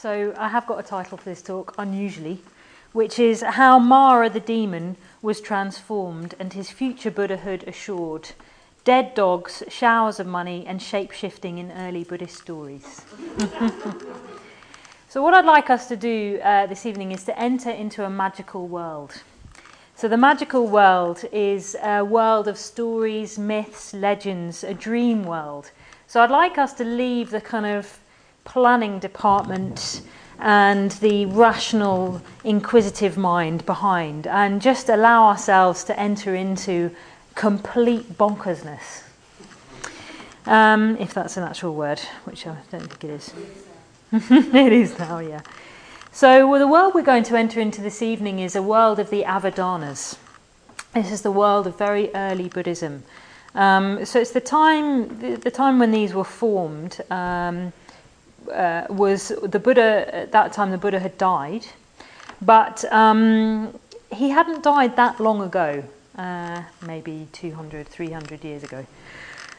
So I have got a title for this talk, unusually, which is How Mara the Demon Was Transformed and His Future Buddhahood Assured. Dead dogs, showers of money, and shape shifting in early Buddhist stories. so, what I'd like us to do uh, this evening is to enter into a magical world. So, the magical world is a world of stories, myths, legends, a dream world. So, I'd like us to leave the kind of planning department and the rational, inquisitive mind behind and just allow ourselves to enter into complete bonkersness. Um, if that's an actual word, which I don't think it is. it is now, yeah. So, well, the world we're going to enter into this evening is a world of the Avadanas. This is the world of very early Buddhism. Um, so, it's the time, the, the, time when these were formed. Um, uh, was the Buddha, at that time, the Buddha had died, but um, he hadn't died that long ago, uh, maybe 200, 300 years ago.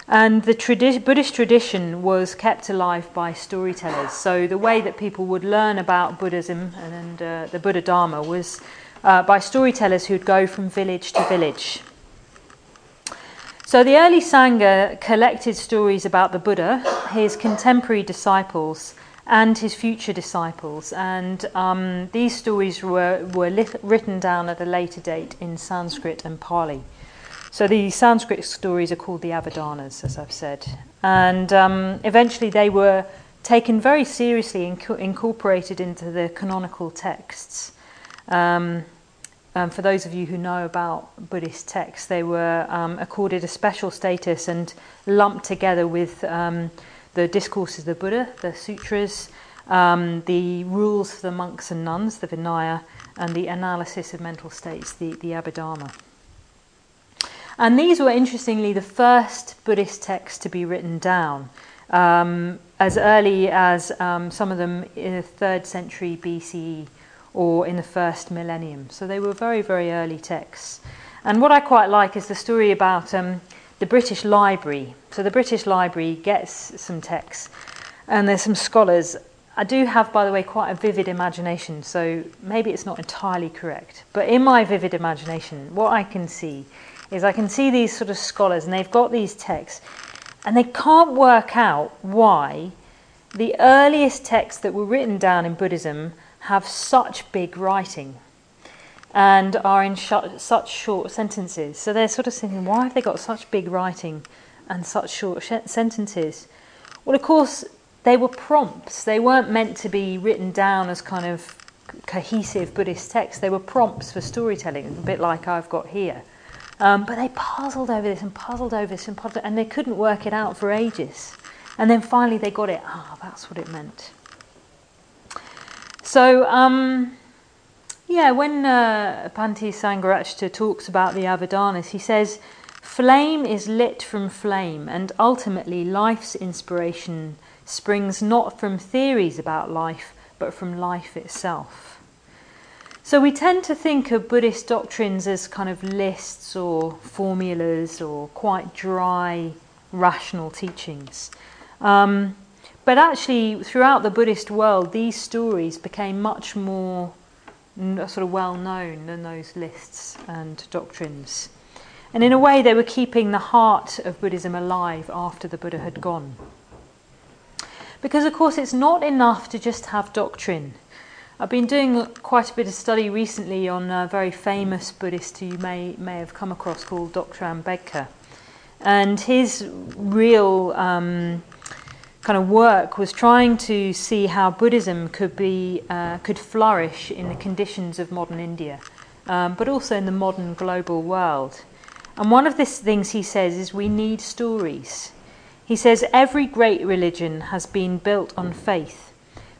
And the tradi- Buddhist tradition was kept alive by storytellers. So the way that people would learn about Buddhism and, uh, the Buddha Dharma was uh, by storytellers who'd go from village to village. So the early Sangha collected stories about the Buddha, his contemporary disciples, and his future disciples. And um, these stories were, were lit- written down at a later date in Sanskrit and Pali. So the Sanskrit stories are called the Avadanas, as I've said. And um, eventually they were taken very seriously and inc- incorporated into the canonical texts. Um, um, for those of you who know about Buddhist texts, they were um, accorded a special status and lumped together with um, the discourses of the Buddha, the sutras, um, the rules for the monks and nuns, the Vinaya, and the analysis of mental states, the, the Abhidharma. And these were interestingly the first Buddhist texts to be written down, um, as early as um, some of them in the third century BCE or in the first millennium. So they were very, very early texts. And what I quite like is the story about um, the British Library. So the British Library gets some texts, and there's some scholars. I do have, by the way, quite a vivid imagination, so maybe it's not entirely correct. But in my vivid imagination, what I can see is I can see these sort of scholars, and they've got these texts, and they can't work out why the earliest texts that were written down in Buddhism have such big writing and are in sh- such short sentences. So they're sort of thinking, why have they got such big writing and such short sh- sentences? Well, of course, they were prompts. They weren't meant to be written down as kind of cohesive Buddhist texts. They were prompts for storytelling, a bit like I've got here. Um, but they puzzled over this and puzzled over this and puzzled, and they couldn't work it out for ages. And then finally they got it. Ah, oh, that's what it meant. So, um, yeah, when uh, Bhante Sangharakshita talks about the Avadanas, he says, Flame is lit from flame, and ultimately life's inspiration springs not from theories about life, but from life itself. So we tend to think of Buddhist doctrines as kind of lists or formulas or quite dry, rational teachings. Um, but actually, throughout the Buddhist world, these stories became much more sort of well known than those lists and doctrines. And in a way, they were keeping the heart of Buddhism alive after the Buddha had gone. Because, of course, it's not enough to just have doctrine. I've been doing quite a bit of study recently on a very famous Buddhist who you may, may have come across called Dr. Ambedkar. And his real um, kind of work was trying to see how Buddhism could be uh, could flourish in the conditions of modern India, um, but also in the modern global world. And one of the things he says is we need stories. He says every great religion has been built on faith,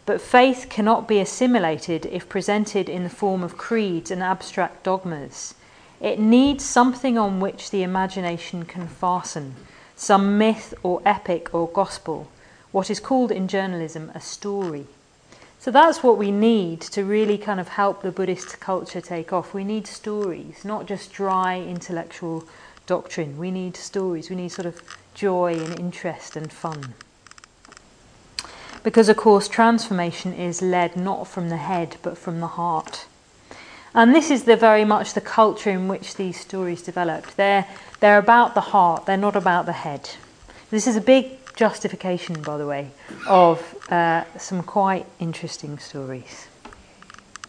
but faith cannot be assimilated if presented in the form of creeds and abstract dogmas. It needs something on which the imagination can fasten, some myth or epic or gospel what is called in journalism a story. So that's what we need to really kind of help the Buddhist culture take off. We need stories, not just dry intellectual doctrine. We need stories. We need sort of joy and interest and fun. because, of course, transformation is led not from the head but from the heart. And this is the very much the culture in which these stories developed. They're, they're about the heart, they're not about the head. This is a big justification, by the way, of uh, some quite interesting stories,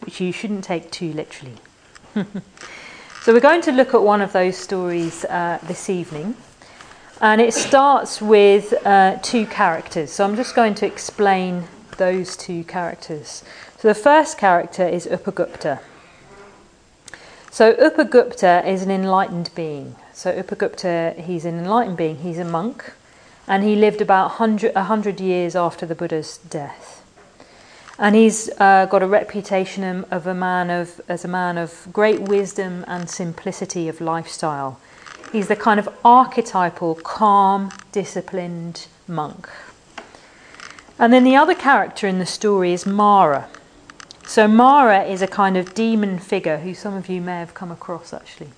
which you shouldn't take too literally. so, we're going to look at one of those stories uh, this evening. And it starts with uh, two characters. So I'm just going to explain those two characters. So the first character is Upagupta. So Upagupta is an enlightened being. So Upagupta, he's an enlightened being. He's a monk, and he lived about 100, 100 years after the Buddha's death. And he's uh, got a reputation of a man of as a man of great wisdom and simplicity of lifestyle. He's the kind of archetypal, calm, disciplined monk. And then the other character in the story is Mara. So Mara is a kind of demon figure who some of you may have come across actually.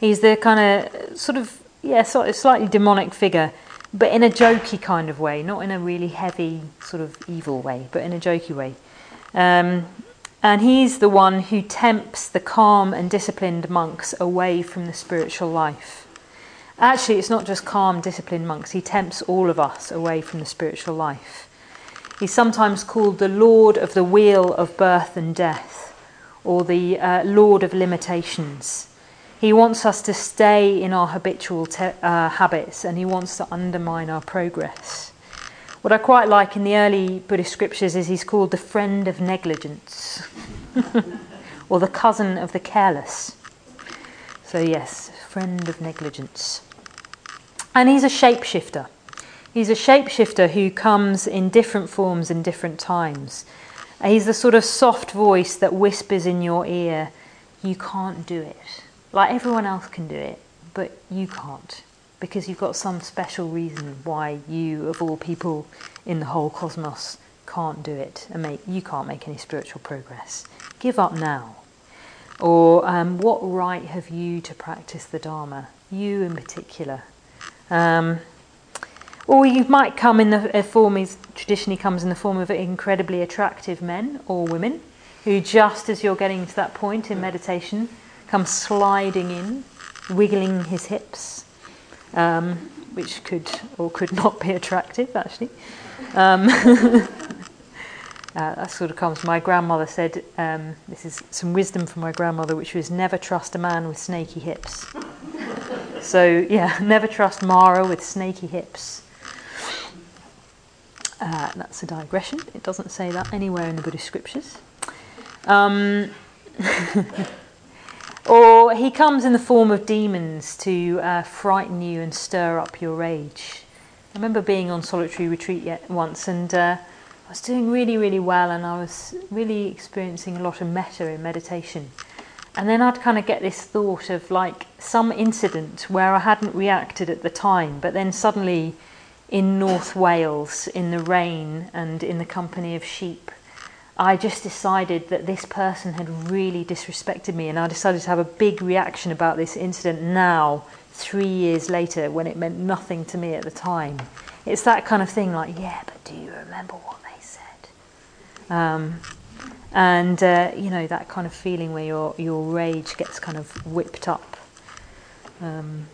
He's the kind of sort of yeah, of slightly demonic figure, but in a jokey kind of way, not in a really heavy sort of evil way, but in a jokey way. Um, and he's the one who tempts the calm and disciplined monks away from the spiritual life. Actually, it's not just calm, disciplined monks, he tempts all of us away from the spiritual life. He's sometimes called the Lord of the Wheel of Birth and Death, or the uh, Lord of Limitations. He wants us to stay in our habitual te- uh, habits and he wants to undermine our progress. What I quite like in the early Buddhist scriptures is he's called the friend of negligence or the cousin of the careless. So, yes, friend of negligence. And he's a shapeshifter. He's a shapeshifter who comes in different forms in different times. He's the sort of soft voice that whispers in your ear, You can't do it. Like everyone else can do it, but you can't because you've got some special reason why you, of all people in the whole cosmos, can't do it and make, you can't make any spiritual progress. Give up now. Or um, what right have you to practice the Dharma? You in particular. Um, or you might come in the form, is traditionally comes in the form of incredibly attractive men or women who, just as you're getting to that point in meditation, come sliding in, wiggling his hips, um, which could or could not be attractive actually. Um, uh, that sort of comes. My grandmother said, um, "This is some wisdom from my grandmother, which was never trust a man with snaky hips." so yeah, never trust Mara with snaky hips. Uh, that's a digression. It doesn't say that anywhere in the Buddhist scriptures. Or he comes in the form of demons to uh, frighten you and stir up your rage. I remember being on solitary retreat yet once and uh, I was doing really, really well and I was really experiencing a lot of metta in meditation. And then I'd kind of get this thought of like some incident where I hadn't reacted at the time, but then suddenly in North Wales, in the rain and in the company of sheep, I just decided that this person had really disrespected me, and I decided to have a big reaction about this incident now, three years later, when it meant nothing to me at the time. It's that kind of thing, like, yeah, but do you remember what they said? Um, and uh, you know that kind of feeling where your your rage gets kind of whipped up, um,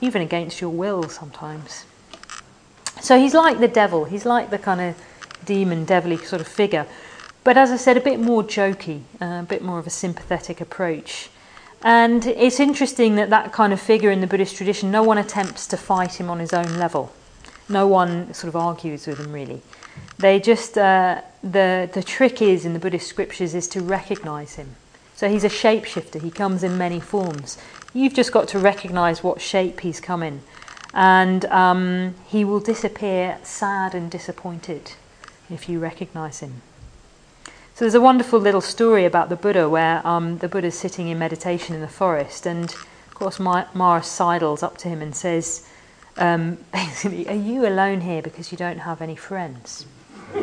even against your will sometimes. So he's like the devil. He's like the kind of demon, devilly sort of figure but as I said, a bit more jokey, uh, a bit more of a sympathetic approach. And it's interesting that that kind of figure in the Buddhist tradition, no one attempts to fight him on his own level. No one sort of argues with him really. They just, uh, the, the trick is in the Buddhist scriptures is to recognize him. So he's a shapeshifter, he comes in many forms. You've just got to recognize what shape he's come in. And um, he will disappear sad and disappointed if you recognize him. So there's a wonderful little story about the Buddha where um, the Buddha's sitting in meditation in the forest, and of course Mara sidles up to him and says, um, basically, "Are you alone here because you don't have any friends?" and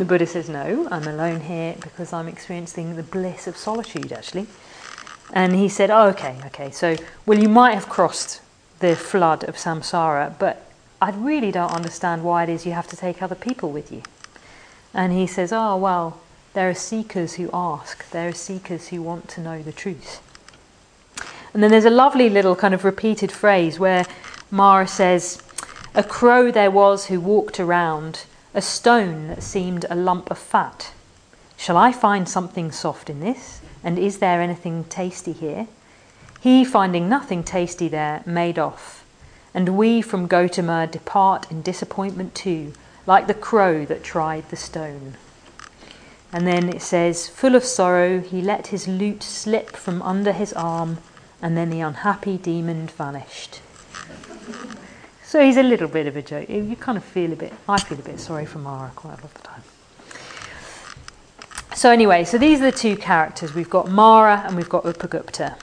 the Buddha says, "No, I'm alone here because I'm experiencing the bliss of solitude, actually." And he said, "Oh, okay, okay. So, well, you might have crossed the flood of samsara, but I really don't understand why it is you have to take other people with you. And he says, Oh, well, there are seekers who ask, there are seekers who want to know the truth. And then there's a lovely little kind of repeated phrase where Mara says, A crow there was who walked around, a stone that seemed a lump of fat. Shall I find something soft in this? And is there anything tasty here? He, finding nothing tasty there, made off. And we from Gotama depart in disappointment too, like the crow that tried the stone. And then it says, Full of sorrow, he let his lute slip from under his arm, and then the unhappy demon vanished. So he's a little bit of a joke. You kind of feel a bit, I feel a bit sorry for Mara quite a lot of the time. So, anyway, so these are the two characters. We've got Mara and we've got Upagupta.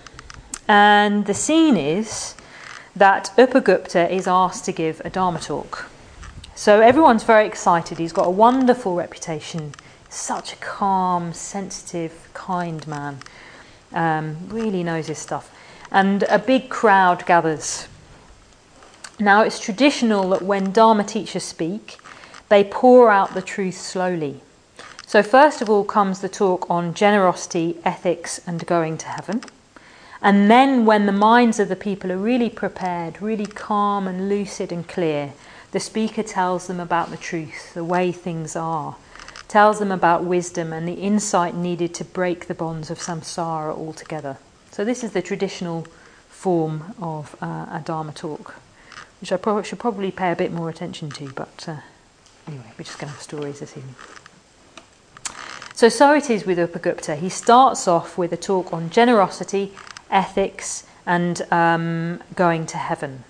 And the scene is that Upagupta is asked to give a Dharma talk. So everyone's very excited. He's got a wonderful reputation. Such a calm, sensitive, kind man. Um, really knows his stuff. And a big crowd gathers. Now, it's traditional that when Dharma teachers speak, they pour out the truth slowly. So, first of all comes the talk on generosity, ethics, and going to heaven. And then, when the minds of the people are really prepared, really calm and lucid and clear, the speaker tells them about the truth, the way things are, tells them about wisdom and the insight needed to break the bonds of samsara altogether. So, this is the traditional form of uh, a Dharma talk, which I pro- should probably pay a bit more attention to, but uh, anyway, we're just going to have stories this evening. So, so it is with Upagupta. He starts off with a talk on generosity, ethics, and um, going to heaven.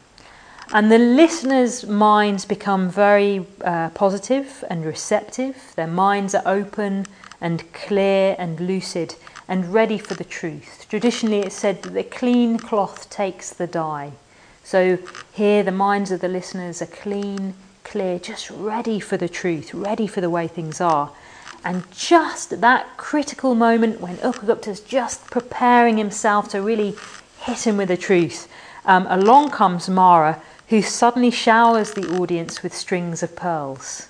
And the listeners' minds become very uh, positive and receptive. Their minds are open and clear and lucid and ready for the truth. Traditionally, it's said that the clean cloth takes the dye. So here, the minds of the listeners are clean, clear, just ready for the truth, ready for the way things are. And just at that critical moment when Upagupta's just preparing himself to really hit him with the truth, um, along comes Mara, who suddenly showers the audience with strings of pearls.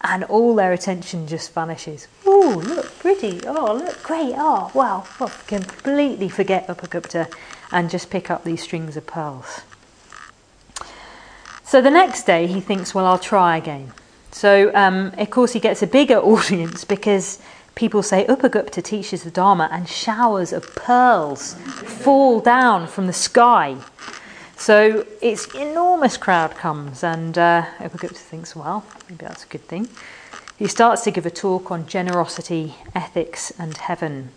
And all their attention just vanishes. Oh, look, pretty. Oh, look, great. Oh, wow. Well, completely forget Upagupta and just pick up these strings of pearls. So the next day he thinks, well, I'll try again. So, um, of course, he gets a bigger audience because people say Upagupta teaches the Dharma and showers of pearls fall down from the sky. So, it's enormous crowd comes, and uh, thinks, well, maybe that's a good thing. He starts to give a talk on generosity, ethics, and heaven.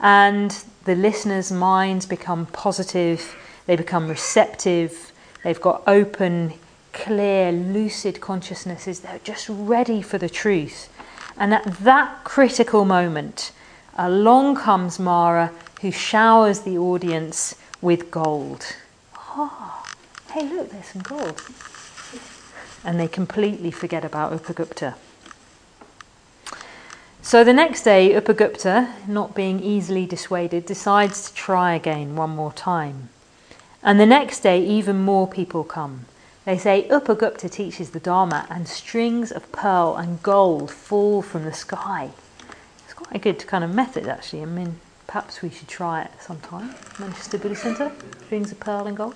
And the listeners' minds become positive, they become receptive, they've got open, clear, lucid consciousnesses. They're just ready for the truth. And at that critical moment, along comes Mara, who showers the audience with gold. Oh, hey, look, there's some gold. And they completely forget about Upagupta. So the next day, Upagupta, not being easily dissuaded, decides to try again one more time. And the next day, even more people come. They say Upagupta teaches the Dharma and strings of pearl and gold fall from the sky. It's quite a good kind of method, actually. I mean, perhaps we should try it sometime. Manchester Buddhist Centre, strings of pearl and gold.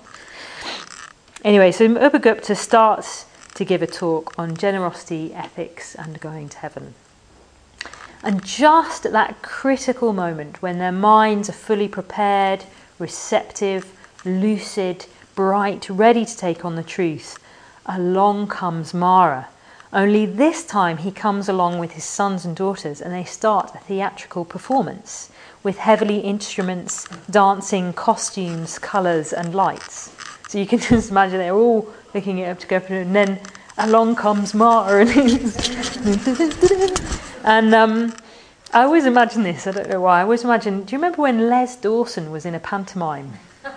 Anyway, so Upagupta starts to give a talk on generosity, ethics, and going to heaven. And just at that critical moment when their minds are fully prepared, receptive, lucid, bright, ready to take on the truth, along comes Mara. Only this time he comes along with his sons and daughters and they start a theatrical performance with heavily instruments, dancing, costumes, colours, and lights. So you can just imagine they're all looking it up to together, and then along comes Mara, and, and um, I always imagine this. I don't know why. I always imagine. Do you remember when Les Dawson was in a pantomime?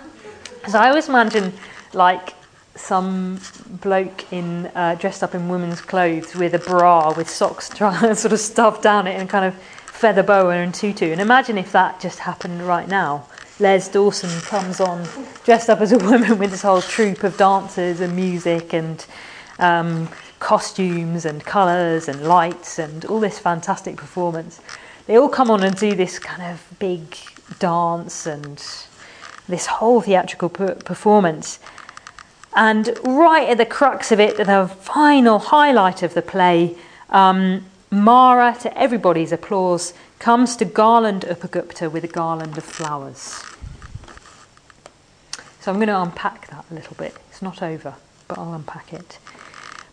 So I always imagine like some bloke in uh, dressed up in women's clothes with a bra with socks trying sort of stuffed down it and kind of feather boa and tutu. And imagine if that just happened right now. Les Dawson comes on dressed up as a woman with this whole troupe of dancers and music and um, costumes and colours and lights and all this fantastic performance. They all come on and do this kind of big dance and this whole theatrical performance. And right at the crux of it, the final highlight of the play, um, Mara, to everybody's applause, comes to garland Upagupta with a garland of flowers. So I'm going to unpack that a little bit. It's not over, but I'll unpack it.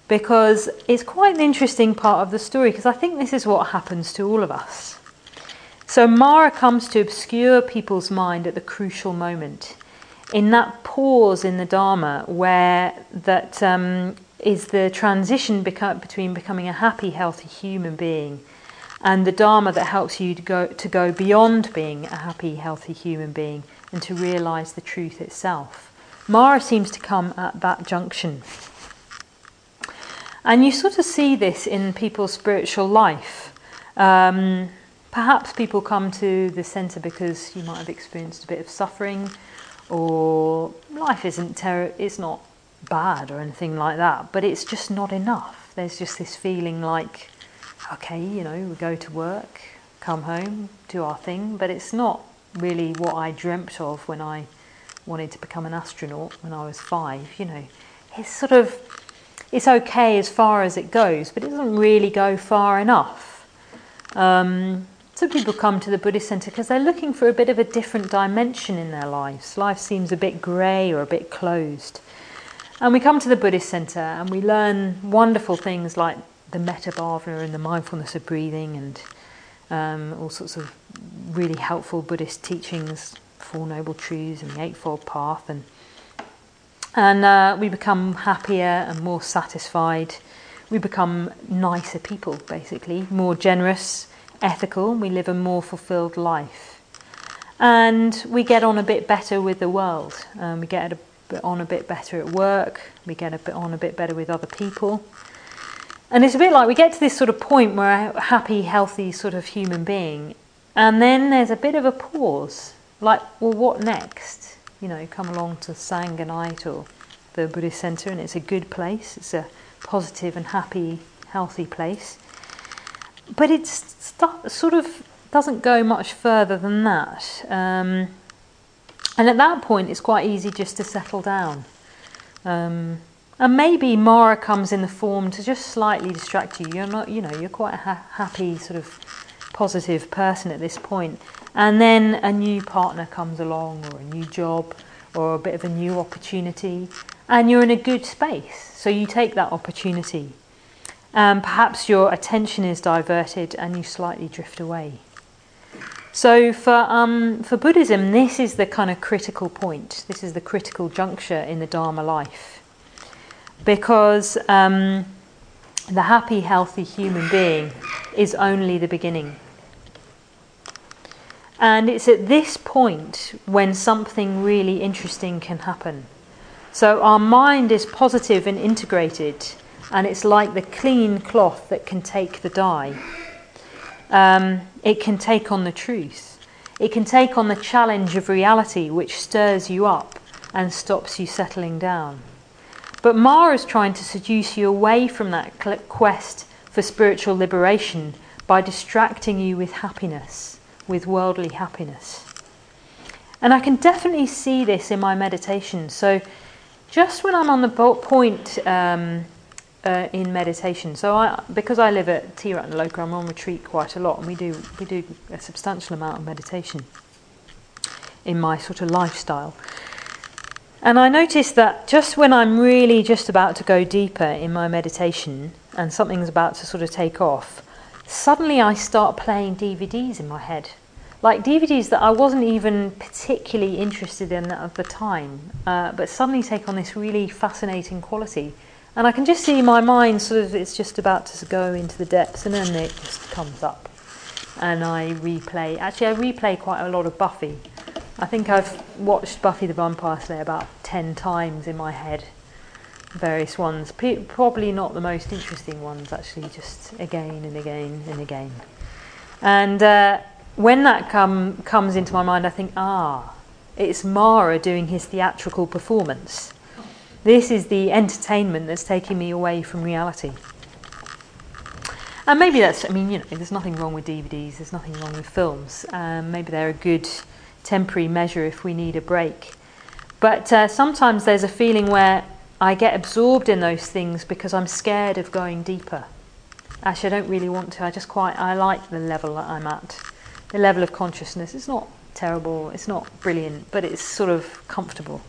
Because it's quite an interesting part of the story, because I think this is what happens to all of us. So Mara comes to obscure people's mind at the crucial moment in that pause in the Dharma where that um, is the transition beca- between becoming a happy, healthy human being and the Dharma that helps you to go, to go beyond being a happy, healthy human being and to realize the truth itself. Mara seems to come at that junction. And you sort of see this in people's spiritual life. Um, perhaps people come to the centre because you might have experienced a bit of suffering or life isn't ter- it's not bad or anything like that, but it's just not enough. There's just this feeling like, okay, you know, we go to work, come home, do our thing, but it's not really what I dreamt of when I wanted to become an astronaut when I was five. You know, it's sort of it's okay as far as it goes, but it doesn't really go far enough. Um, some people come to the Buddhist Centre because they're looking for a bit of a different dimension in their lives. Life seems a bit grey or a bit closed. And we come to the Buddhist Centre and we learn wonderful things like the metta bhavana and the mindfulness of breathing and um, all sorts of really helpful Buddhist teachings, Four Noble Truths and the Eightfold Path. And, and uh, we become happier and more satisfied. We become nicer people, basically, more generous ethical, we live a more fulfilled life. And we get on a bit better with the world. Um, we get a bit on a bit better at work. We get a bit on a bit better with other people. And it's a bit like we get to this sort of point where a happy, healthy sort of human being, and then there's a bit of a pause. Like, well, what next? You know, come along to Sangha night or the Buddhist Centre, and it's a good place. It's a positive and happy, healthy place but it sort of doesn't go much further than that. Um, and at that point, it's quite easy just to settle down. Um, and maybe Mara comes in the form to just slightly distract you. You're not, you know, you're quite a ha- happy, sort of positive person at this point. And then a new partner comes along, or a new job, or a bit of a new opportunity, and you're in a good space. So you take that opportunity um, perhaps your attention is diverted and you slightly drift away. So, for, um, for Buddhism, this is the kind of critical point, this is the critical juncture in the Dharma life. Because um, the happy, healthy human being is only the beginning. And it's at this point when something really interesting can happen. So, our mind is positive and integrated and it's like the clean cloth that can take the dye. Um, it can take on the truth. It can take on the challenge of reality, which stirs you up and stops you settling down. But Mara is trying to seduce you away from that quest for spiritual liberation by distracting you with happiness, with worldly happiness. And I can definitely see this in my meditation. So, just when I'm on the point um, uh, in meditation. So I, because I live at Tirat Tiratnaloka, I'm on retreat quite a lot, and we do we do a substantial amount of meditation in my sort of lifestyle. And I notice that just when I'm really just about to go deeper in my meditation and something's about to sort of take off, suddenly I start playing DVDs in my head. Like DVDs that I wasn't even particularly interested in at the time, uh, but suddenly take on this really fascinating quality and I can just see my mind sort of, it's just about to go into the depths and then it just comes up. And I replay, actually, I replay quite a lot of Buffy. I think I've watched Buffy the Vampire Slayer about 10 times in my head, various ones. P- probably not the most interesting ones, actually, just again and again and again. And uh, when that come, comes into my mind, I think, ah, it's Mara doing his theatrical performance This is the entertainment that's taking me away from reality. And maybe that's, I mean, you know, there's nothing wrong with DVDs, there's nothing wrong with films. Um, maybe they're a good temporary measure if we need a break. But uh, sometimes there's a feeling where I get absorbed in those things because I'm scared of going deeper. Actually, I don't really want to. I just quite, I like the level that I'm at. The level of consciousness. It's not terrible, it's not brilliant, but it's sort of comfortable.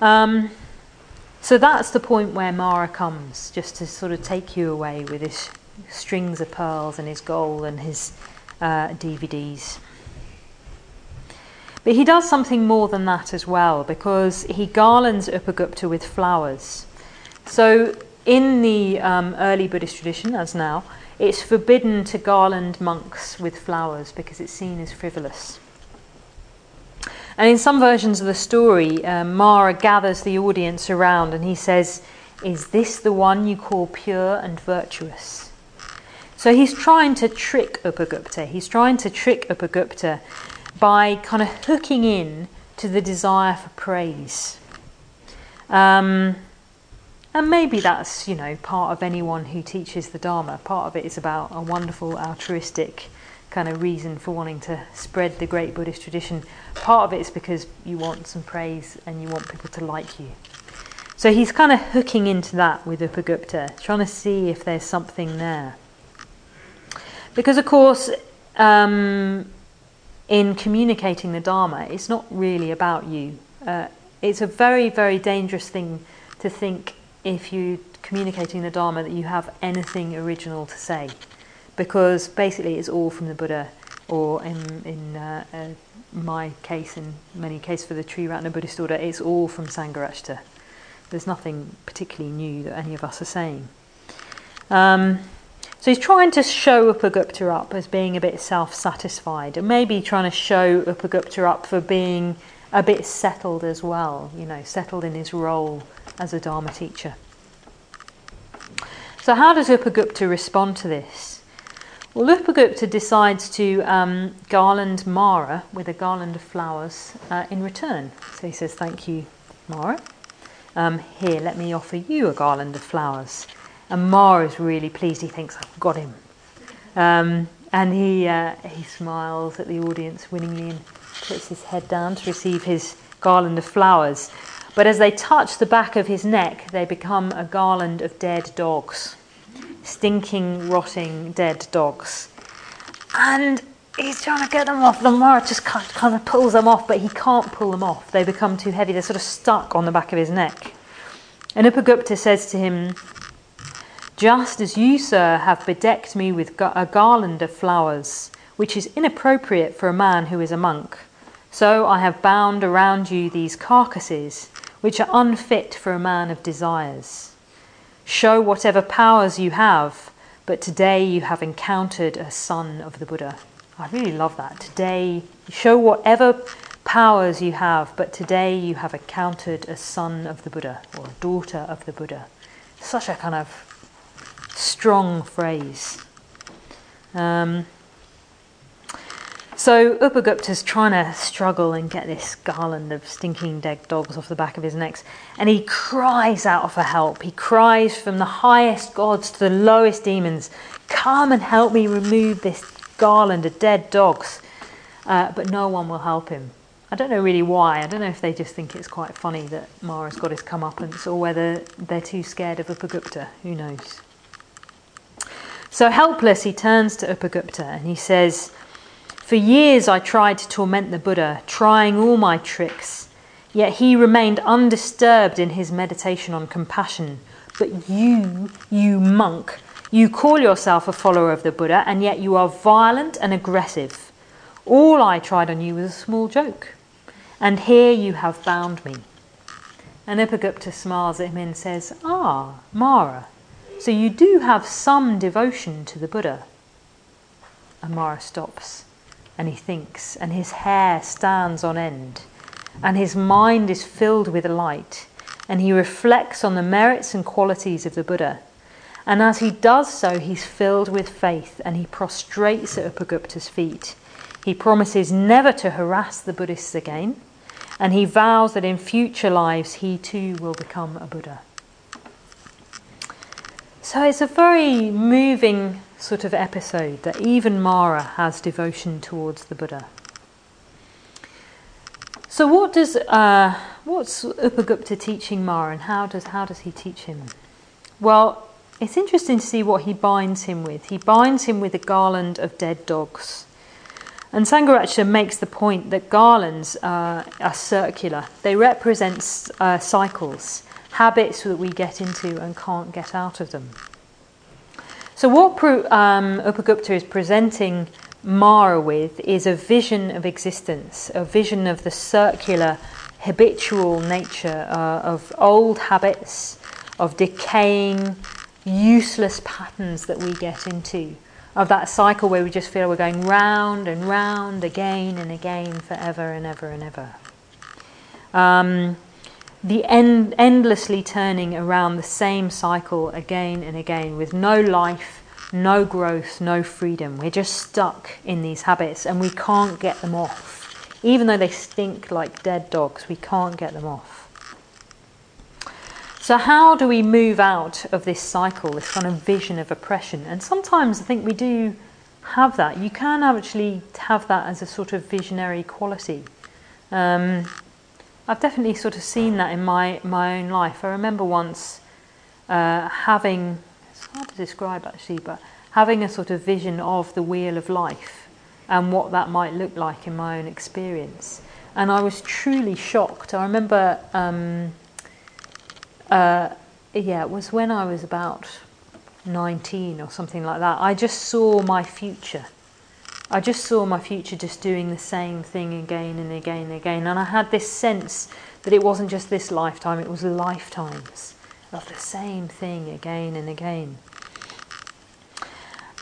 Um, so that's the point where Mara comes, just to sort of take you away with his strings of pearls and his gold and his uh, DVDs. But he does something more than that as well, because he garlands Upagupta with flowers. So in the um, early Buddhist tradition, as now, it's forbidden to garland monks with flowers because it's seen as frivolous. And in some versions of the story, um, Mara gathers the audience around and he says, Is this the one you call pure and virtuous? So he's trying to trick Upagupta. He's trying to trick Upagupta by kind of hooking in to the desire for praise. Um, and maybe that's, you know, part of anyone who teaches the Dharma. Part of it is about a wonderful altruistic kind of reason for wanting to spread the great Buddhist tradition. Part of it is because you want some praise and you want people to like you. So he's kind of hooking into that with Upagupta, trying to see if there's something there. Because, of course, um, in communicating the Dharma, it's not really about you. Uh, it's a very, very dangerous thing to think if you're communicating the Dharma that you have anything original to say because basically it's all from the Buddha, or in, in uh, uh, my case, in many cases for the Triratna Buddhist order, it's all from Sangharakshita. There's nothing particularly new that any of us are saying. Um, so he's trying to show Upagupta up as being a bit self satisfied, and maybe trying to show Upagupta up for being a bit settled as well, you know, settled in his role as a Dharma teacher. So, how does Upagupta respond to this? Well, Upagupta decides to um, garland Mara with a garland of flowers uh, in return. So he says, Thank you, Mara. Um, here, let me offer you a garland of flowers. And Mara is really pleased. He thinks, I've got him. Um, and he, uh, he smiles at the audience winningly and puts his head down to receive his garland of flowers. But as they touch the back of his neck, they become a garland of dead dogs stinking, rotting, dead dogs. And he's trying to get them off. Mara just kind of pulls them off, but he can't pull them off. They become too heavy. They're sort of stuck on the back of his neck. And Upagupta says to him, Just as you, sir, have bedecked me with a garland of flowers, which is inappropriate for a man who is a monk, so I have bound around you these carcasses, which are unfit for a man of desires. Show whatever powers you have, but today you have encountered a son of the Buddha. I really love that. Today, show whatever powers you have, but today you have encountered a son of the Buddha or a daughter of the Buddha. Such a kind of strong phrase. Um, so Upagupta's trying to struggle and get this garland of stinking dead dogs off the back of his neck, and he cries out for help. He cries from the highest gods to the lowest demons, "Come and help me remove this garland of dead dogs." Uh, but no one will help him. I don't know really why. I don't know if they just think it's quite funny that Mara's got his comeuppance, or whether they're too scared of Upagupta. Who knows? So helpless, he turns to Upagupta and he says. For years I tried to torment the Buddha, trying all my tricks, yet he remained undisturbed in his meditation on compassion. But you, you monk, you call yourself a follower of the Buddha, and yet you are violent and aggressive. All I tried on you was a small joke, and here you have bound me. And Upagupta smiles at him and says, Ah, Mara, so you do have some devotion to the Buddha. And Mara stops and he thinks, and his hair stands on end, and his mind is filled with light, and he reflects on the merits and qualities of the Buddha. And as he does so, he's filled with faith and he prostrates at Upagupta's feet. He promises never to harass the Buddhists again, and he vows that in future lives he too will become a Buddha. So it's a very moving sort of episode that even Mara has devotion towards the Buddha. So what does uh, what's Upagupta teaching Mara, and how does how does he teach him? Well, it's interesting to see what he binds him with. He binds him with a garland of dead dogs. And Sangharakshita makes the point that garlands uh, are circular. They represent uh, cycles, habits that we get into and can't get out of them. So, what um, Upagupta is presenting Mara with is a vision of existence, a vision of the circular, habitual nature uh, of old habits, of decaying, useless patterns that we get into, of that cycle where we just feel we're going round and round again and again forever and ever and ever. Um, the end, endlessly turning around the same cycle again and again with no life, no growth, no freedom. We're just stuck in these habits and we can't get them off. Even though they stink like dead dogs, we can't get them off. So, how do we move out of this cycle, this kind of vision of oppression? And sometimes I think we do have that. You can actually have that as a sort of visionary quality. Um, I've definitely sort of seen that in my, my own life. I remember once uh, having, it's hard to describe actually, but having a sort of vision of the wheel of life and what that might look like in my own experience. And I was truly shocked. I remember. Um, uh, yeah, it was when I was about 19 or something like that. I just saw my future. I just saw my future just doing the same thing again and again and again. And I had this sense that it wasn't just this lifetime, it was lifetimes of the same thing again and again.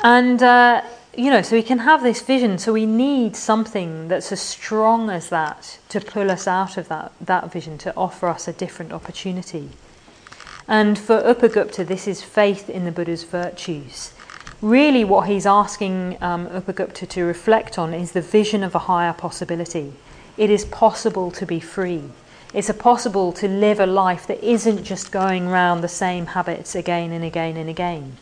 And, uh, you know, so we can have this vision. So we need something that's as strong as that to pull us out of that, that vision, to offer us a different opportunity. And for Upagupta, this is faith in the Buddha's virtues. Really, what he's asking um, Upagupta to reflect on is the vision of a higher possibility. It is possible to be free. It's possible to live a life that isn't just going round the same habits again and again and again.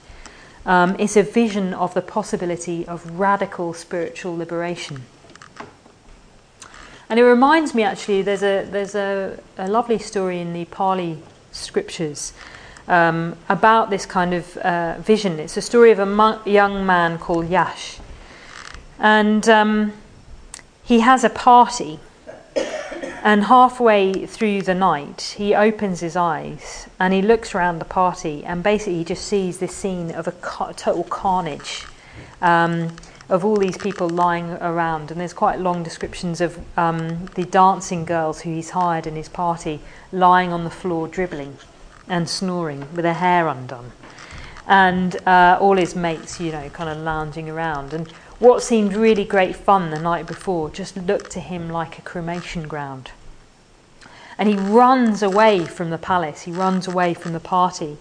Um, it's a vision of the possibility of radical spiritual liberation. And it reminds me actually, there's a, there's a, a lovely story in the Pali scriptures um, about this kind of uh, vision. It's a story of a mo- young man called Yash. And um, he has a party. And halfway through the night, he opens his eyes and he looks around the party and basically he just sees this scene of a ca- total carnage. Um, of all these people lying around, and there's quite long descriptions of um, the dancing girls who he's hired in his party lying on the floor dribbling and snoring with her hair undone, and uh, all his mates, you know, kind of lounging around. And what seemed really great fun the night before just looked to him like a cremation ground. And he runs away from the palace, he runs away from the party,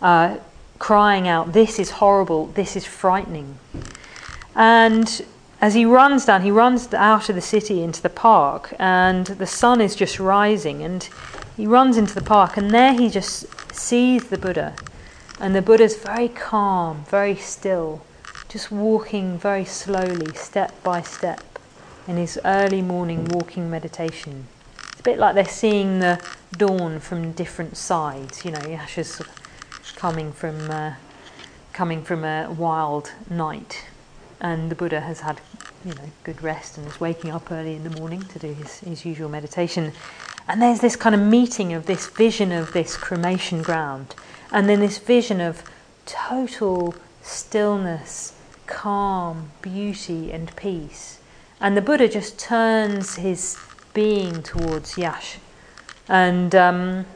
uh, crying out, This is horrible, this is frightening. And as he runs down, he runs out of the city into the park, and the sun is just rising. And he runs into the park, and there he just sees the Buddha. And the Buddha's very calm, very still, just walking very slowly, step by step, in his early morning walking meditation. It's a bit like they're seeing the dawn from different sides. You know, Yasha's coming from uh, coming from a wild night and the Buddha has had, you know, good rest and is waking up early in the morning to do his, his usual meditation. And there's this kind of meeting of this vision of this cremation ground, and then this vision of total stillness, calm, beauty, and peace. And the Buddha just turns his being towards Yash. And um,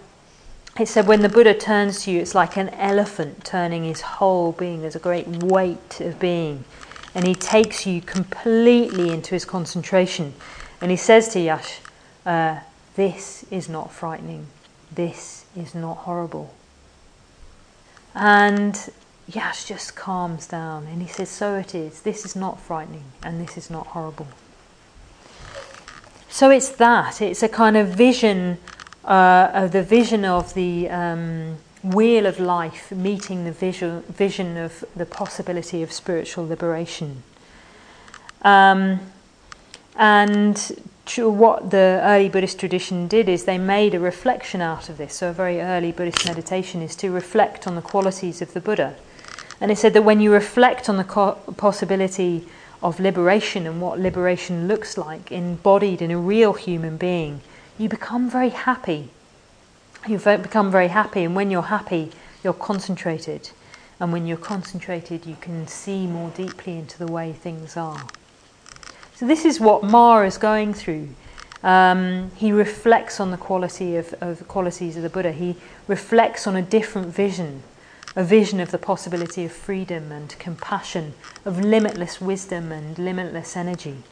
it said, when the Buddha turns to you, it's like an elephant turning his whole being. There's a great weight of being and he takes you completely into his concentration. And he says to Yash, uh, This is not frightening. This is not horrible. And Yash just calms down and he says, So it is. This is not frightening and this is not horrible. so it's that. It's a kind of vision uh, of the vision of the um, wheel of life meeting the vision, vision of the possibility of spiritual liberation. Um, and what the early Buddhist tradition did is they made a reflection out of this. So, a very early Buddhist meditation is to reflect on the qualities of the Buddha. And it said that when you reflect on the co- possibility of liberation and what liberation looks like embodied in a real human being, you become very happy. You become very happy, and when you're happy, you're concentrated. And when you're concentrated, you can see more deeply into the way things are. So, this is what Ma is going through. Um, he reflects on the quality of, of qualities of the Buddha. He reflects on a different vision a vision of the possibility of freedom and compassion, of limitless wisdom and limitless energy.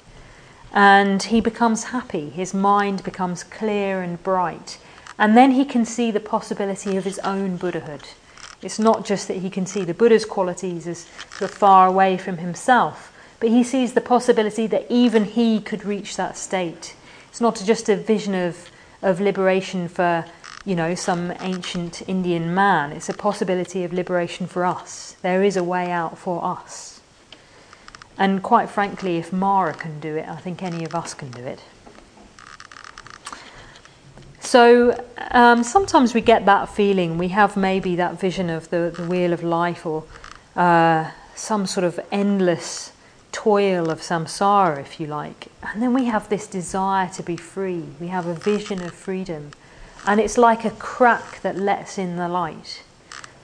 And he becomes happy, his mind becomes clear and bright, and then he can see the possibility of his own Buddhahood. It's not just that he can see the Buddha's qualities as far away from himself, but he sees the possibility that even he could reach that state. It's not just a vision of, of liberation for you know, some ancient Indian man. It's a possibility of liberation for us. There is a way out for us. And quite frankly, if Mara can do it, I think any of us can do it. So um, sometimes we get that feeling, we have maybe that vision of the, the wheel of life or uh, some sort of endless toil of samsara, if you like. And then we have this desire to be free, we have a vision of freedom. And it's like a crack that lets in the light.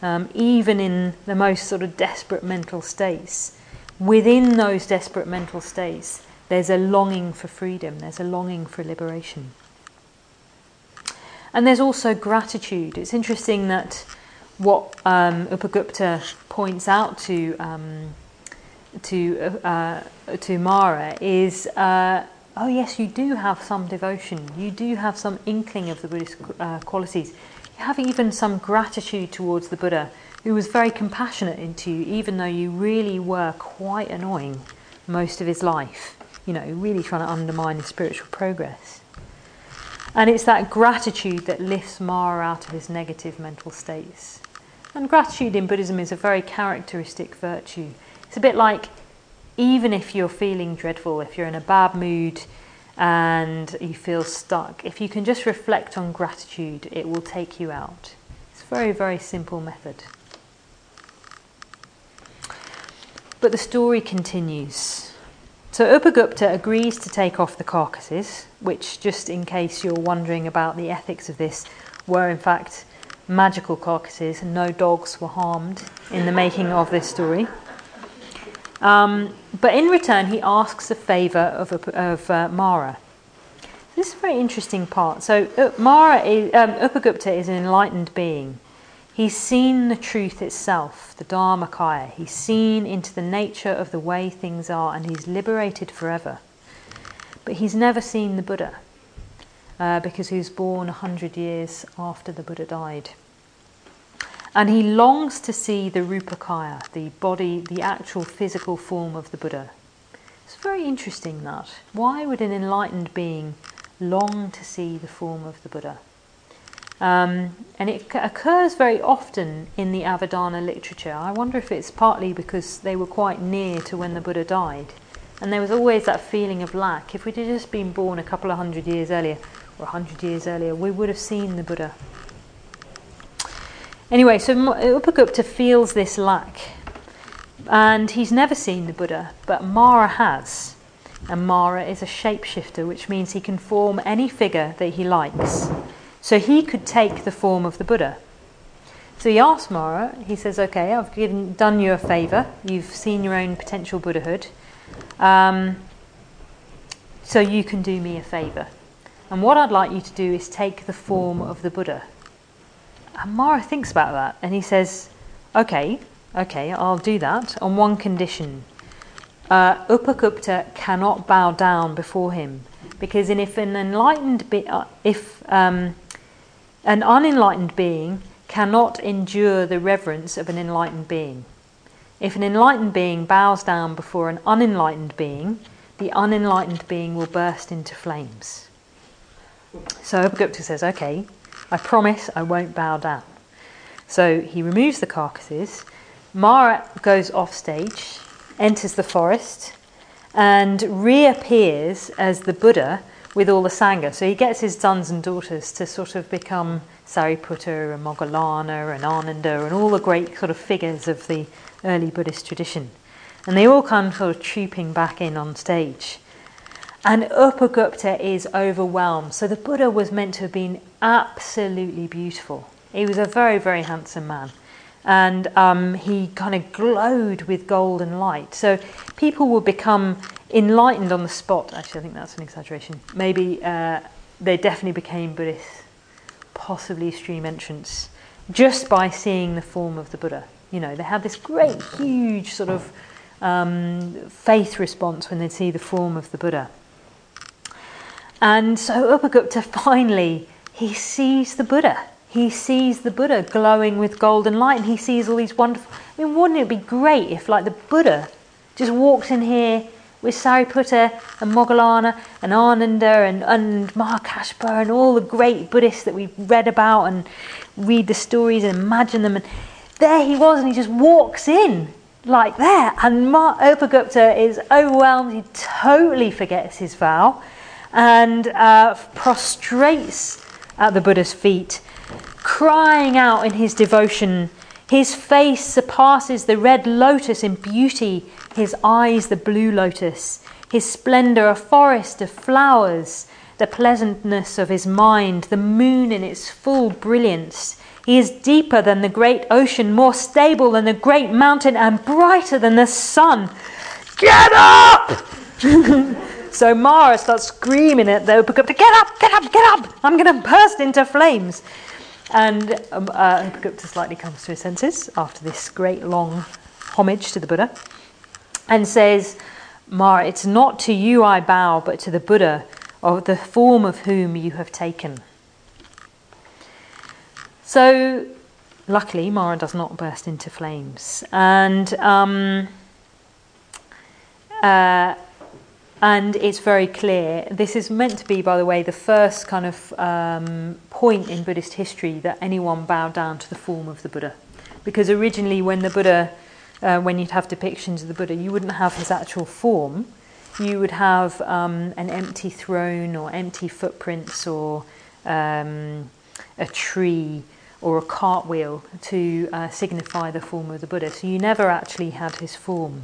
Um, even in the most sort of desperate mental states, within those desperate mental states, there's a longing for freedom, there's a longing for liberation. And there's also gratitude. It's interesting that what um, Upagupta points out to um, to uh, to Mara is uh, oh yes, you do have some devotion, you do have some inkling of the Buddhist uh, qualities, you have even some gratitude towards the Buddha, who was very compassionate into you, even though you really were quite annoying most of his life, you know, really trying to undermine his spiritual progress. And it's that gratitude that lifts Mara out of his negative mental states. And gratitude in Buddhism is a very characteristic virtue. It's a bit like even if you're feeling dreadful, if you're in a bad mood and you feel stuck, if you can just reflect on gratitude, it will take you out. It's a very, very simple method. But the story continues. So Upagupta agrees to take off the carcasses, which, just in case you're wondering about the ethics of this, were in fact magical carcasses, and no dogs were harmed in the making of this story. Um, but in return, he asks a favour of, of uh, Mara. This is a very interesting part. So, uh, Mara is, um, Upagupta is an enlightened being. He's seen the truth itself, the Dharmakaya. He's seen into the nature of the way things are, and he's liberated forever. But he's never seen the Buddha uh, because he was born a hundred years after the Buddha died. And he longs to see the Rupakaya, the body, the actual physical form of the Buddha. It's very interesting that. Why would an enlightened being long to see the form of the Buddha? Um, and it occurs very often in the Avadana literature. I wonder if it's partly because they were quite near to when the Buddha died. And there was always that feeling of lack. If we'd just been born a couple of hundred years earlier, or a hundred years earlier, we would have seen the Buddha. Anyway, so Upagupta feels this lack. And he's never seen the Buddha, but Mara has. And Mara is a shapeshifter, which means he can form any figure that he likes. So he could take the form of the Buddha. So he asks Mara, he says, Okay, I've given, done you a favour. You've seen your own potential Buddhahood. Um, so you can do me a favour. And what I'd like you to do is take the form of the Buddha. And Mara thinks about that and he says, Okay, okay, I'll do that on one condition. Uh, Upagupta cannot bow down before him because if an enlightened be- uh, if um, an unenlightened being cannot endure the reverence of an enlightened being. If an enlightened being bows down before an unenlightened being, the unenlightened being will burst into flames. So Upagupta says, okay, I promise I won't bow down. So he removes the carcasses. Mara goes off stage, enters the forest, and reappears as the Buddha with all the Sangha. So he gets his sons and daughters to sort of become Sariputta and Moggallana and Ananda and all the great sort of figures of the early Buddhist tradition. And they all come sort of trooping back in on stage. And Upagupta is overwhelmed. So the Buddha was meant to have been absolutely beautiful. He was a very, very handsome man. And um, he kind of glowed with golden light. So people would become enlightened on the spot. Actually, I think that's an exaggeration. Maybe uh, they definitely became Buddhists, possibly stream entrants, just by seeing the form of the Buddha. You know, they had this great, huge sort of um, faith response when they see the form of the Buddha. And so Upagupta finally he sees the Buddha. He sees the Buddha glowing with golden light, and he sees all these wonderful. I mean, wouldn't it be great if, like, the Buddha just walks in here with Sariputta and Moggallana and Ananda and, and Mahakashapa and all the great Buddhists that we've read about and read the stories and imagine them. And there he was, and he just walks in like that. And Ma- Upagupta is overwhelmed. He totally forgets his vow and uh, prostrates at the Buddha's feet, crying out in his devotion. His face surpasses the red lotus in beauty, his eyes the blue lotus, his splendour a forest of flowers, the pleasantness of his mind, the moon in its full brilliance. He is deeper than the great ocean, more stable than the great mountain, and brighter than the sun. Get up! So Mara starts screaming at the Upagupta, get up, get up, get up, I'm going to burst into flames. And um, uh, Upagupta slightly comes to his senses after this great long homage to the Buddha and says, Mara, it's not to you I bow, but to the Buddha, of the form of whom you have taken. So, luckily, Mara does not burst into flames. And um, uh, and it's very clear. This is meant to be, by the way, the first kind of um, point in Buddhist history that anyone bowed down to the form of the Buddha. Because originally, when the Buddha, uh, when you'd have depictions of the Buddha, you wouldn't have his actual form. You would have um, an empty throne or empty footprints or um, a tree or a cartwheel to uh, signify the form of the Buddha. So you never actually had his form.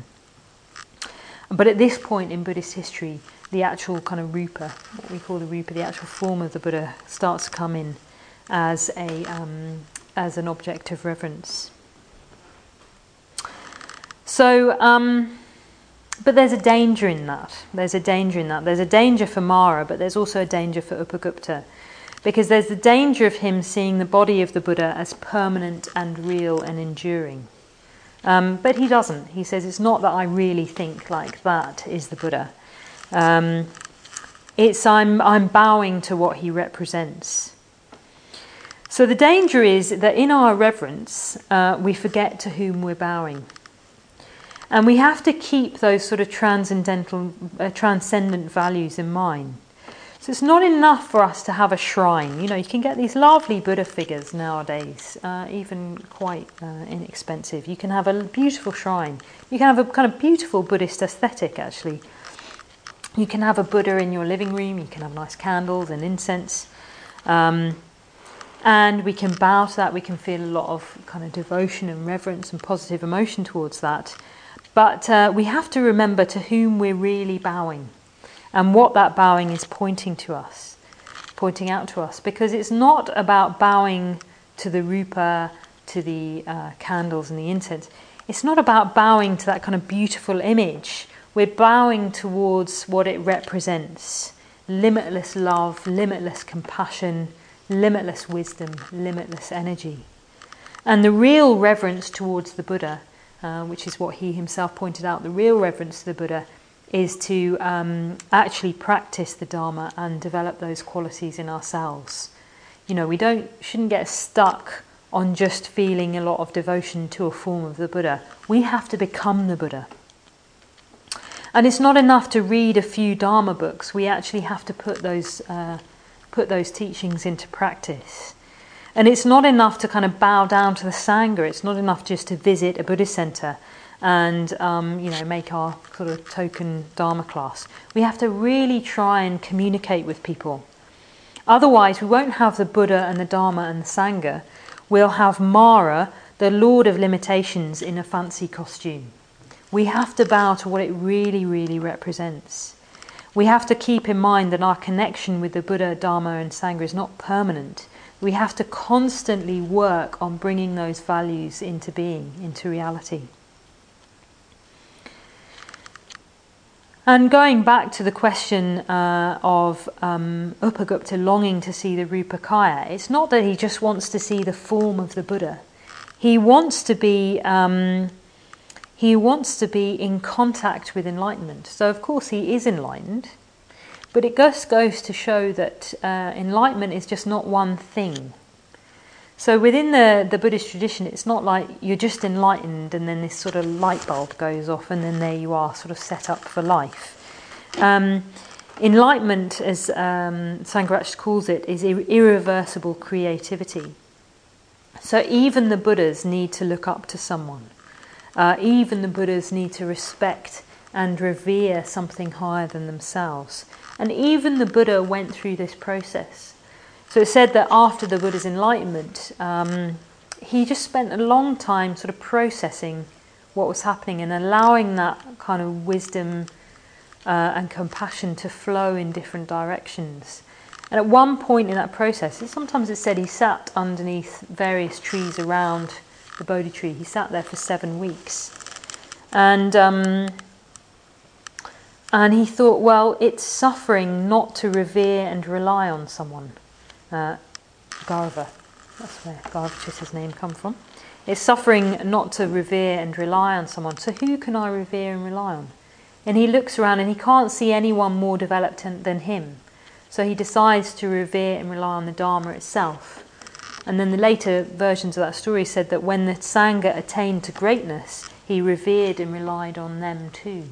But at this point in Buddhist history, the actual kind of rupa, what we call the rupa, the actual form of the Buddha, starts to come in as a um, as an object of reverence. So, um, but there's a danger in that. There's a danger in that. There's a danger for Mara, but there's also a danger for Upagupta, because there's the danger of him seeing the body of the Buddha as permanent and real and enduring. Um, but he doesn't. He says, It's not that I really think like that is the Buddha. Um, it's I'm, I'm bowing to what he represents. So the danger is that in our reverence, uh, we forget to whom we're bowing. And we have to keep those sort of transcendental, uh, transcendent values in mind. So it's not enough for us to have a shrine. You know, you can get these lovely Buddha figures nowadays, uh, even quite uh, inexpensive. You can have a beautiful shrine. You can have a kind of beautiful Buddhist aesthetic, actually. You can have a Buddha in your living room. You can have nice candles and incense. Um, and we can bow to that. We can feel a lot of kind of devotion and reverence and positive emotion towards that. But uh, we have to remember to whom we're really bowing and what that bowing is pointing to us, pointing out to us, because it's not about bowing to the rupa, to the uh, candles and the incense. It's not about bowing to that kind of beautiful image. We're bowing towards what it represents limitless love, limitless compassion, limitless wisdom, limitless energy. And the real reverence towards the Buddha, uh, which is what he himself pointed out, the real reverence to the Buddha is to um, actually practice the Dharma and develop those qualities in ourselves. You know, we don't shouldn't get stuck on just feeling a lot of devotion to a form of the Buddha. We have to become the Buddha. And it's not enough to read a few Dharma books. We actually have to put those uh, put those teachings into practice. And it's not enough to kind of bow down to the Sangha, it's not enough just to visit a Buddhist center and um, you know make our sort of token Dharma class. We have to really try and communicate with people. Otherwise, we won't have the Buddha and the Dharma and the Sangha. We'll have Mara, the Lord of limitations, in a fancy costume. We have to bow to what it really, really represents. We have to keep in mind that our connection with the Buddha, Dharma, and Sangha is not permanent. We have to constantly work on bringing those values into being, into reality. And going back to the question uh, of um, Upagupta longing to see the Rupakaya, it's not that he just wants to see the form of the Buddha. He wants to be um, he wants to be in contact with enlightenment. So of course he is enlightened, but it just goes to show that uh, enlightenment is just not one thing. So within the, the Buddhist tradition, it's not like you're just enlightened and then this sort of light bulb goes off and then there you are, sort of set up for life. Um, enlightenment, as um, calls it, is ir- irreversible creativity. So even the Buddhas need to look up to someone. Uh, even the Buddhas need to respect and revere something higher than themselves. And even the Buddha went through this process. So it's said that after the Buddha's enlightenment, um, he just spent a long time sort of processing what was happening and allowing that kind of wisdom uh, and compassion to flow in different directions. And at one point in that process, sometimes it's said he sat underneath various trees around the Bodhi tree. He sat there for seven weeks. And, um, and he thought, well, it's suffering not to revere and rely on someone uh, Garva. That's where Garvachita's name come from. It's suffering not to revere and rely on someone. So who can I revere and rely on? And he looks around and he can't see anyone more developed than him. So he decides to revere and rely on the Dharma itself. And then the later versions of that story said that when the Sangha attained to greatness, he revered and relied on them too.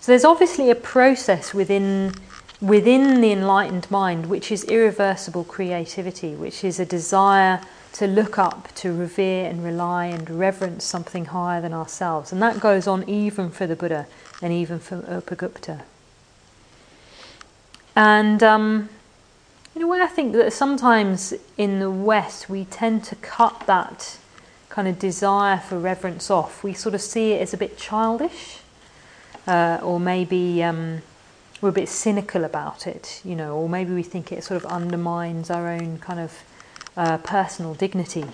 So there's obviously a process within within the enlightened mind, which is irreversible creativity, which is a desire to look up, to revere and rely and reverence something higher than ourselves. And that goes on even for the Buddha and even for Upagupta. And um, in a way, I think that sometimes in the West we tend to cut that kind of desire for reverence off. We sort of see it as a bit childish, uh, or maybe. Um, we're a bit cynical about it, you know, or maybe we think it sort of undermines our own kind of uh, personal dignity.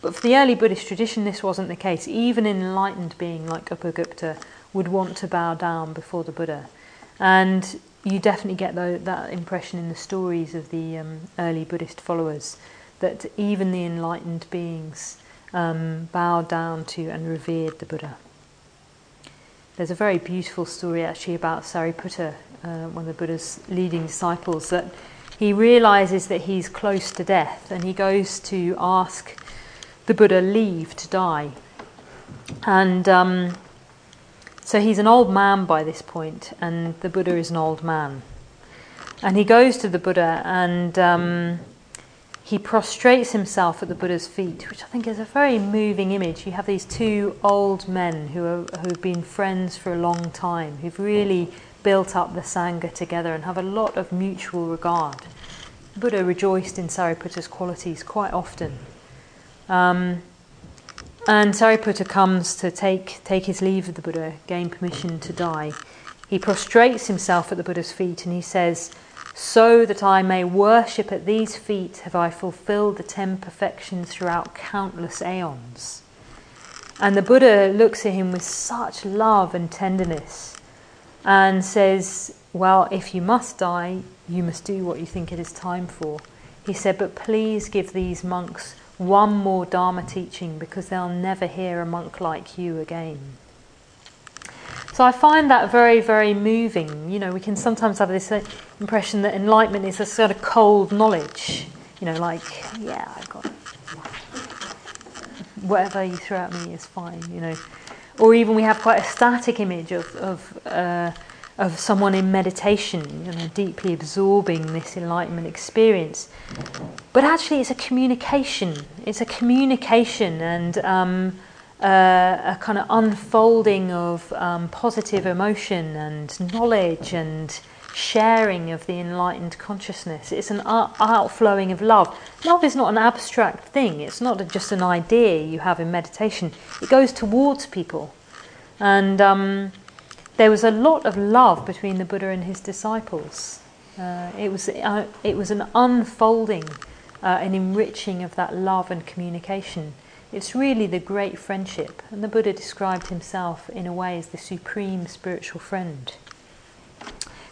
But for the early Buddhist tradition, this wasn't the case. Even an enlightened being like Upagupta would want to bow down before the Buddha. And you definitely get the, that impression in the stories of the um, early Buddhist followers that even the enlightened beings um, bowed down to and revered the Buddha. There's a very beautiful story actually about Sariputta, uh, one of the Buddha's leading disciples, that he realizes that he's close to death and he goes to ask the Buddha leave to die. And um, so he's an old man by this point, and the Buddha is an old man. And he goes to the Buddha and um, he prostrates himself at the Buddha's feet, which I think is a very moving image. You have these two old men who, are, who have been friends for a long time, who've really built up the Sangha together and have a lot of mutual regard. The Buddha rejoiced in Sariputta's qualities quite often. Um, and Sariputta comes to take, take his leave of the Buddha, gain permission to die. He prostrates himself at the Buddha's feet and he says, so that I may worship at these feet have I fulfilled the ten perfections throughout countless aeons. And the Buddha looks at him with such love and tenderness and says, Well, if you must die, you must do what you think it is time for. He said, But please give these monks one more Dharma teaching because they'll never hear a monk like you again. So I find that very, very moving. You know, we can sometimes have this uh, impression that enlightenment is a sort of cold knowledge. You know, like, yeah, I got whatever you throw at me is fine. You know, or even we have quite a static image of of uh, of someone in meditation, you know, deeply absorbing this enlightenment experience. But actually, it's a communication. It's a communication and um, uh, a kind of unfolding of um, positive emotion and knowledge and sharing of the enlightened consciousness. It's an outflowing of love. Love is not an abstract thing, it's not just an idea you have in meditation, it goes towards people. And um, there was a lot of love between the Buddha and his disciples. Uh, it, was, uh, it was an unfolding, uh, an enriching of that love and communication. It's really the great friendship, and the Buddha described himself in a way as the supreme spiritual friend.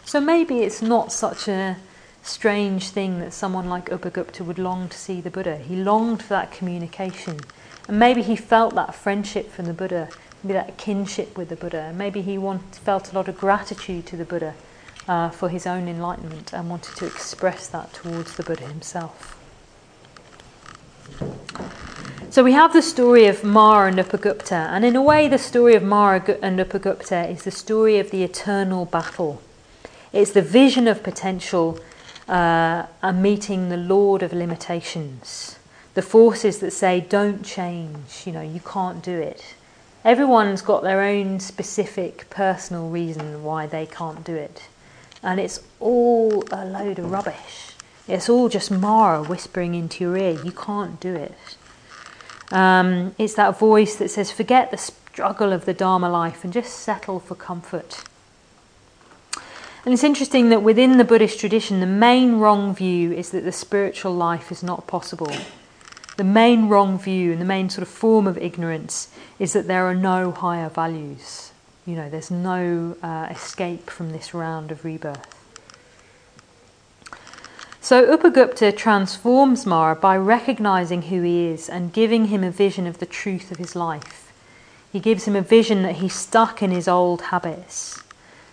So maybe it's not such a strange thing that someone like Upagupta would long to see the Buddha. He longed for that communication, and maybe he felt that friendship from the Buddha maybe that kinship with the Buddha. Maybe he want, felt a lot of gratitude to the Buddha uh, for his own enlightenment and wanted to express that towards the Buddha himself. So we have the story of Mara and Upagupta, and in a way, the story of Mara and Upagupta is the story of the eternal battle. It's the vision of potential uh, and meeting the Lord of limitations. The forces that say, don't change, you know, you can't do it everyone's got their own specific personal reason why they can't do it. And it's all a load of rubbish. It's all just Mara whispering into your ear, you can't do it. Um, it's that voice that says, forget the struggle of the Dharma life and just settle for comfort. And it's interesting that within the Buddhist tradition, the main wrong view is that the spiritual life is not possible the main wrong view and the main sort of form of ignorance is that there are no higher values. You know, there's no uh, escape from this round of rebirth. So Upagupta transforms Mara by recognizing who he is and giving him a vision of the truth of his life. He gives him a vision that he's stuck in his old habits,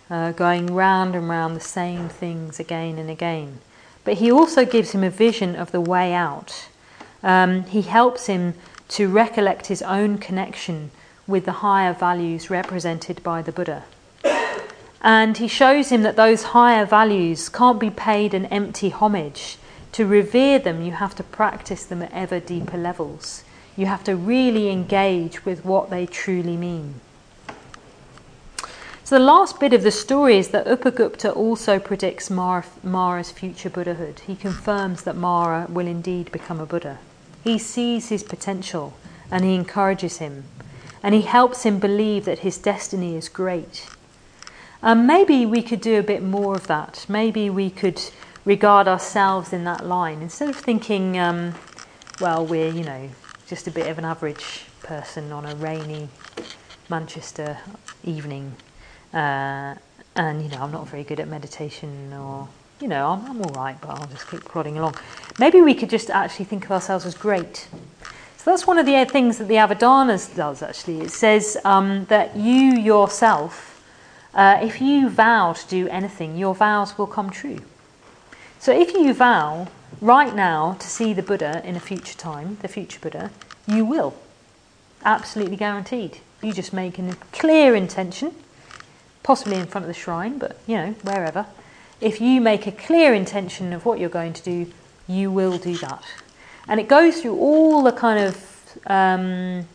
uh, going round and round the same things again and again. But he also gives him a vision of the way out um, he helps him to recollect his own connection with the higher values represented by the Buddha. And he shows him that those higher values can't be paid an empty homage. To revere them, you have to practice them at ever deeper levels. You have to really engage with what they truly mean. So, the last bit of the story is that Upagupta also predicts Mara's future Buddhahood. He confirms that Mara will indeed become a Buddha. He sees his potential and he encourages him and he helps him believe that his destiny is great. Um, maybe we could do a bit more of that. Maybe we could regard ourselves in that line instead of thinking, um, well, we're, you know, just a bit of an average person on a rainy Manchester evening. Uh, and, you know, I'm not very good at meditation or you know, I'm, I'm all right, but I'll just keep plodding along. Maybe we could just actually think of ourselves as great. So that's one of the things that the Avadanas does, actually. It says um, that you yourself, uh, if you vow to do anything, your vows will come true. So if you vow right now to see the Buddha in a future time, the future Buddha, you will. Absolutely guaranteed. You just make a clear intention, possibly in front of the shrine, but you know, wherever if you make a clear intention of what you're going to do, you will do that. And it goes through all the kind of um,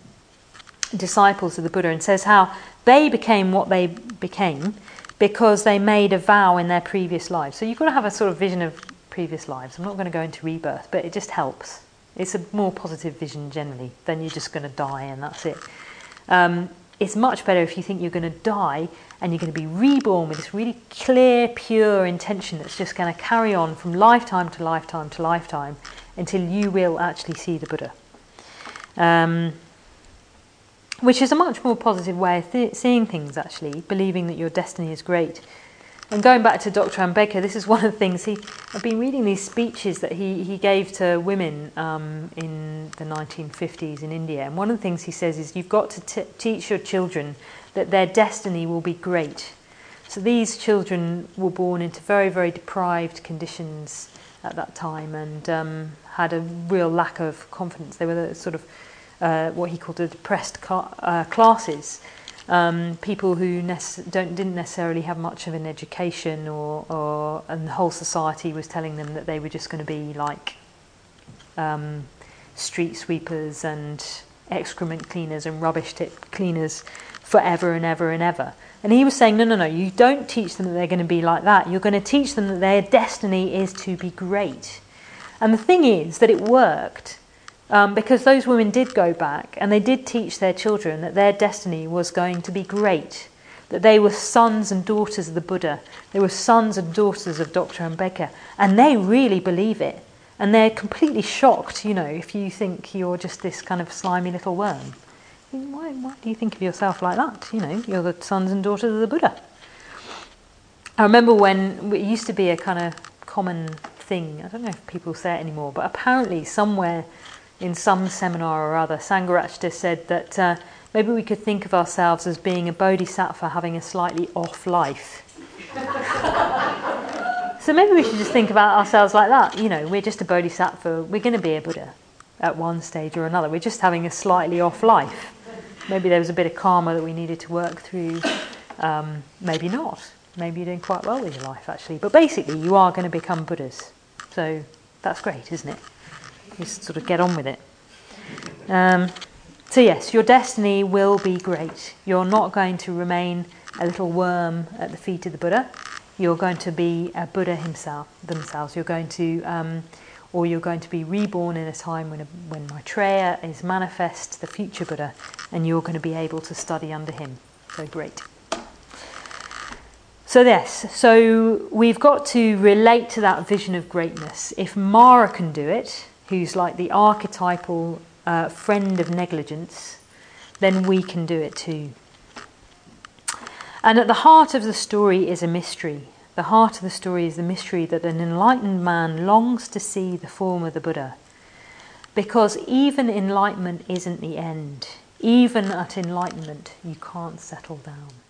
disciples of the Buddha and says how they became what they became because they made a vow in their previous lives. So you've got to have a sort of vision of previous lives. I'm not going to go into rebirth, but it just helps. It's a more positive vision generally than you're just going to die and that's it. Um, it's much better if you think you're going to die and you're going to be reborn with this really clear, pure intention that's just going to carry on from lifetime to lifetime to lifetime until you will actually see the Buddha. Um, which is a much more positive way of th- seeing things, actually, believing that your destiny is great. And going back to Dr. Ambedkar, this is one of the things he. I've been reading these speeches that he, he gave to women um, in the 1950s in India, and one of the things he says is you've got to t- teach your children that their destiny will be great. So these children were born into very, very deprived conditions at that time and um, had a real lack of confidence. They were the sort of uh, what he called the depressed cl- uh, classes. um, people who don't didn't necessarily have much of an education, or, or and the whole society was telling them that they were just going to be like um, street sweepers and excrement cleaners and rubbish tip cleaners forever and ever and ever. And he was saying, no, no, no, you don't teach them that they're going to be like that. You're going to teach them that their destiny is to be great. And the thing is that it worked um, because those women did go back and they did teach their children that their destiny was going to be great, that they were sons and daughters of the Buddha, they were sons and daughters of Dr. Ambedkar, and they really believe it. And they're completely shocked, you know, if you think you're just this kind of slimy little worm. Why, why do you think of yourself like that? You know, you're the sons and daughters of the Buddha. I remember when it used to be a kind of common thing, I don't know if people say it anymore, but apparently somewhere in some seminar or other, Sangharakshita said that uh, maybe we could think of ourselves as being a bodhisattva having a slightly off life. so maybe we should just think about ourselves like that. You know, we're just a bodhisattva, we're going to be a Buddha at one stage or another. We're just having a slightly off life. Maybe there was a bit of karma that we needed to work through, um, maybe not. Maybe you're doing quite well with your life actually. But basically, you are going to become Buddhas. So that's great, isn't it? Just sort of get on with it. Um, so, yes, your destiny will be great. You're not going to remain a little worm at the feet of the Buddha. You're going to be a Buddha himself, themselves. You're going to, um, or you're going to be reborn in a time when, a, when Maitreya is manifest, the future Buddha, and you're going to be able to study under him. So great. So, yes, so we've got to relate to that vision of greatness. If Mara can do it, who's like the archetypal uh, friend of negligence, then we can do it too. And at the heart of the story is a mystery. The heart of the story is the mystery that an enlightened man longs to see the form of the Buddha. Because even enlightenment isn't the end. Even at enlightenment, you can't settle down.